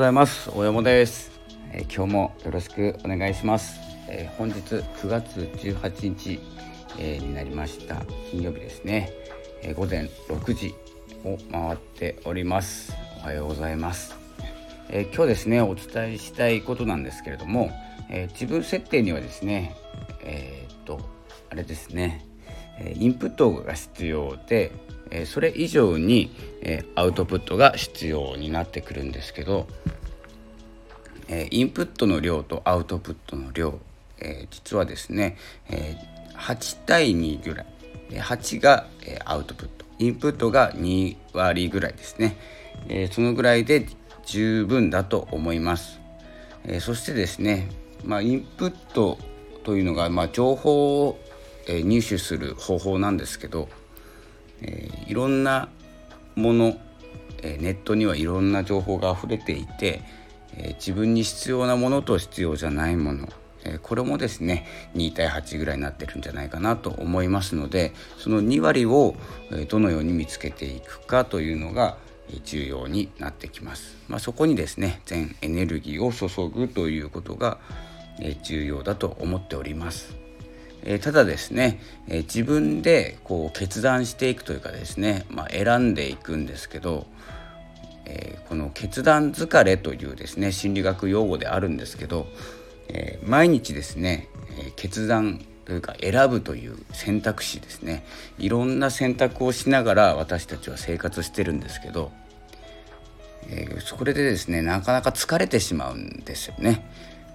ございます。大山です、えー、今日もよろしくお願いします、えー、本日9月18日、えー、になりました。金曜日ですね、え午前6時を回っております。おはようございます、え今日ですねお伝えしたいことなんですけれども、え自分設定にはですねえっとあれですね。インプットが必要でえそれ以上にえアウトプットが必要になってくるんですけどえインプットの量とアウトプットの量え実はですねえ8対2ぐらい8がえアウトプットインプットが2割ぐらいですねえそのぐらいで十分だと思います。えそしてですねまあインプットというのがまあ情報をえ入手する方法なんですけど、えいろんなもの、えネットにはいろんな情報が溢れていて、え自分に必要なものと必要じゃないものえこれもですね2対8ぐらいになってるんじゃないかなと思いますのでその2割をどのように見つけていくかというのが重要になってきます。まあ、そこにですね全エネルギーを注ぐということが重要だと思っております。えー、ただですね、えー、自分でこう決断していくというかですね、まあ、選んでいくんですけど、えー、この決断疲れというですね心理学用語であるんですけど、え毎日ですね、え決断というか選ぶという選択肢ですねいろんな選択をしながら私たちは生活してるんですけど、えそれでですねなかなか疲れてしまうんですよね。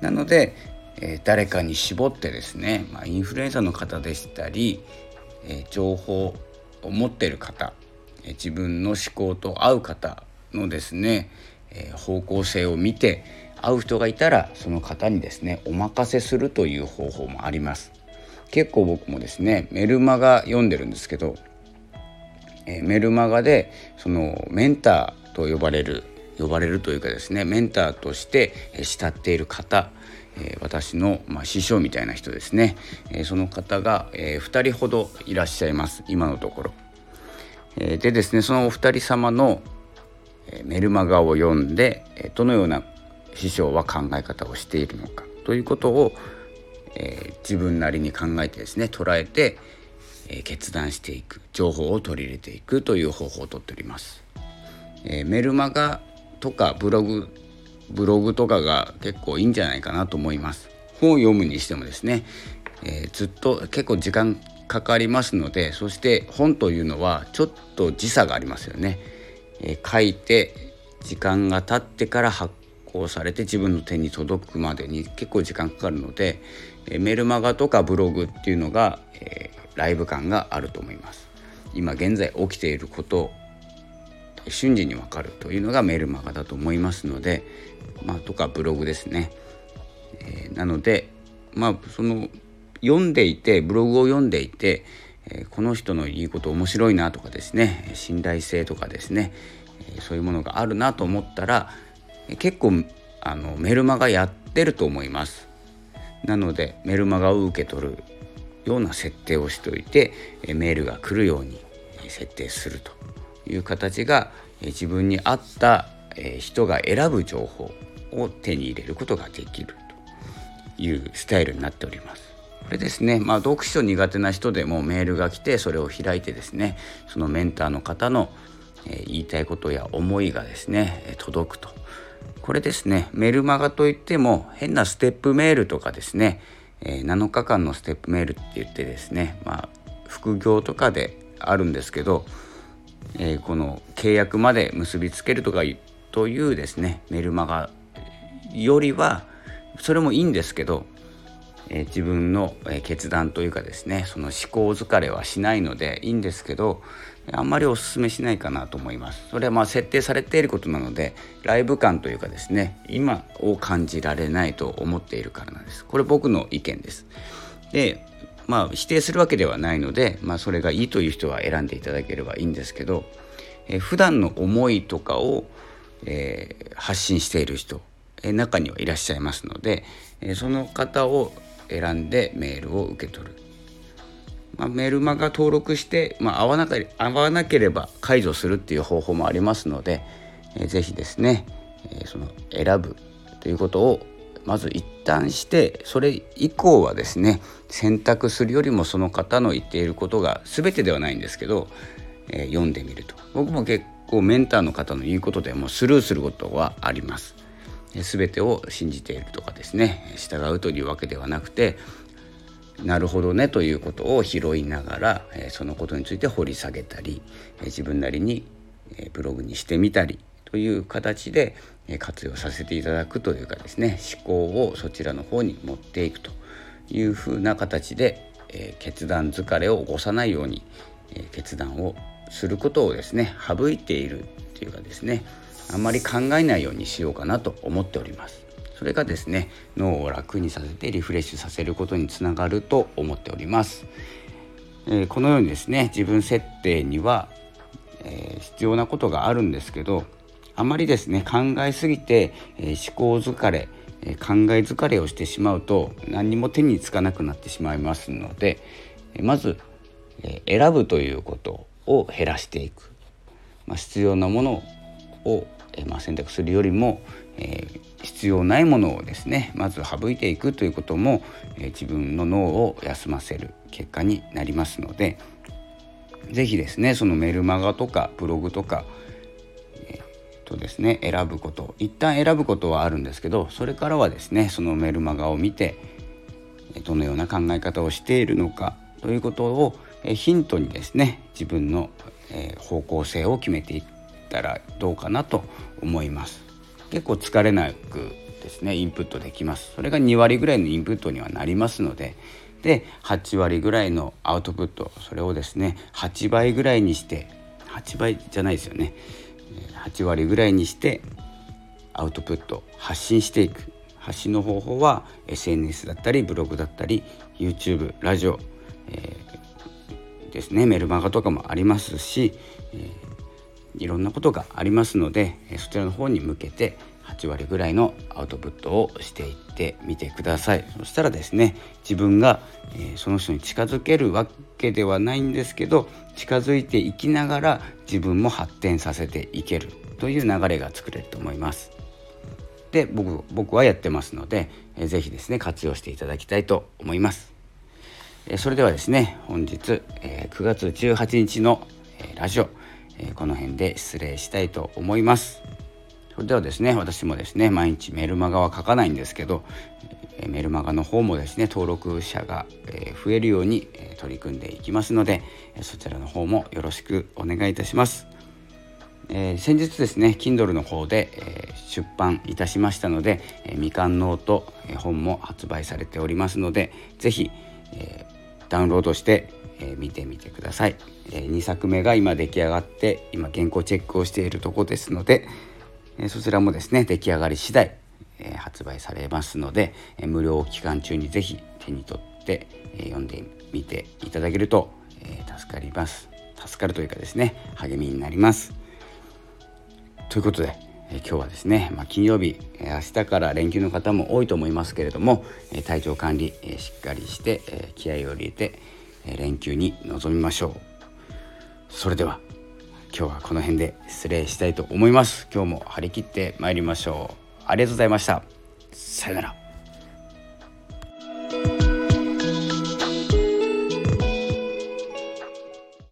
なので、え誰かに絞ってですね、まあ、インフルエンザの方でしたり、え情報を持ってる方、え自分の思考と合う方のですね、え方向性を見て会う人がいたらその方にですねお任せするという方法もあります。結構僕もですねメルマガ読んでるんですけど、えメルマガでそのメンターと呼ばれる呼ばれるというかですねメンターとして慕っている方え私の、ま、師匠みたいな人ですね、えその方が、え2人ほどいらっしゃいます今のところ。えでですねそのお二人様の、えメルマガを読んで、えどのような師匠は考え方をしているのかということを、え自分なりに考えてですね捉えて、え決断していく情報を取り入れていくという方法をとっております。えメルマガとかブログブログとかが結構いいんじゃないかなと思います。本を読むにしてもですね、えー、ずっと結構時間かかりますのでそして本というのはちょっと時差がありますよね。えー、書いて時間が経ってから発行されて自分の手に届くまでに結構時間かかるので、えー、メルマガとかブログっていうのが、えライブ感があると思います。今現在起きていること瞬時にわかるというのがメルマガだと思いますので、まあ、とかブログですね。えー、なのでまあその読んでいてブログを読んでいて、えー、この人の言うこと面白いなとかですね信頼性とかですね、えー、そういうものがあるなと思ったら、結構あのメルマガやってると思います。なのでメルマガを受け取るような設定をしておいてメールが来るように設定するという形が自分に合った人が選ぶ情報を手に入れることができるというスタイルになっております。これですね、まあ、読書苦手な人でもメールが来てそれを開いてですねそのメンターの方の言いたいことや思いがですね届くとこれですねメルマガといっても変なステップメールとかですね7日間のステップメールって言ってですねまあ副業とかであるんですけどえー、この契約まで結びつけるとかというですねメルマガよりはそれもいいんですけど、えー、自分の決断というかですねその思考疲れはしないのでいいんですけどあんまりお勧めしないかなと思います。それはまあ設定されていることなのでライブ感というかですね今を感じられないと思っているからなんです。これ僕の意見です。でまあ、否定するわけではないので、まあ、それがいいという人は選んでいただければいいんですけど、えー、普段の思いとかを、えー、発信している人、えー、中にはいらっしゃいますので、えー、その方を選んでメールを受け取る。まあ、メールマガ登録して、まあ、合わな合わなければ解除するっていう方法もありますので、えー、ぜひですね、えその選ぶということをまず一旦してそれ以降はですね選択するよりもその方の言っていることが全てではないんですけど、えー、読んでみると僕も結構メンターの方の言うことでもスルーすることはあります。全てを信じているとかですね従うというわけではなくてなるほどねということを拾いながらそのことについて掘り下げたり自分なりにブログにしてみたりという形で活用させていただくというかですね思考をそちらの方に持っていくというふうな形で決断疲れを起こさないように決断をすることをですね省いているというかですねあんまり考えないようにしようかなと思っております。それがですね脳を楽にさせてリフレッシュさせることにつながると思っております、えー、このようにですね自分設定には、えー、必要なことがあるんですけどあまりですね考えすぎて、えー、思考疲れえ考え疲れをしてしまうと何にも手につかなくなってしまいますのでまずえ選ぶということを減らしていく、まあ、必要なものをえまあ、選択するよりも、え、必要ないものをですねまず省いていくということも、え、自分の脳を休ませる結果になりますので是非ですねそのメルマガとかブログとか、とですね選ぶこと。一旦選ぶことはあるんですけどそれからはですねそのメルマガを見てどのような考え方をしているのかということをヒントにですね自分の方向性を決めていったらどうかなと思います。結構疲れなくですねインプットできます。それが2割ぐらいのインプットにはなりますのでで8割ぐらいのアウトプットそれをですね8倍ぐらいにして8倍じゃないですよね。8割ぐらいにしてアウトプット発信していく。発信の方法は SNS だったりブログだったり YouTube ラジオ、えー、ですね。メルマガとかもありますし、えーいろんなことがありますのでそちらの方に向けて8割ぐらいのアウトプットをしていってみてください。そしたらですね自分が、えその人に近づけるわけではないんですけど近づいていきながら自分も発展させていけるという流れが作れると思います。で僕僕はやってますので、えー、ぜですね活用していただきたいと思います。えそれではですね本日、え9月18日の、えラジオえこの辺で失礼したいと思います。それではですね私もですね毎日メルマガは書かないんですけどメルマガの方もですね登録者が増えるように取り組んでいきますのでそちらの方もよろしくお願いいたします、えー、先日ですね Kindle の方で、え、出版いたしましたので、えー、みかんノート、え本も発売されておりますので是非、えダウンロードしてえ見てみてください、え2作目が今出来上がって今原稿チェックをしているとこですので、えそちらもですね出来上がり次第、え発売されますので、え無料期間中に是非手に取って、え読んでみていただけると、え助かります。助かるというかですね励みになります。ということでえ今日はですね、まあ、金曜日、え明日から連休の方も多いと思いますけれども、え体調管理、えしっかりして、え気合を入れて、え連休に臨みましょう。それでは今日はこの辺で失礼したいと思います。今日も張り切って参りましょう。ありがとうございました。さよなら。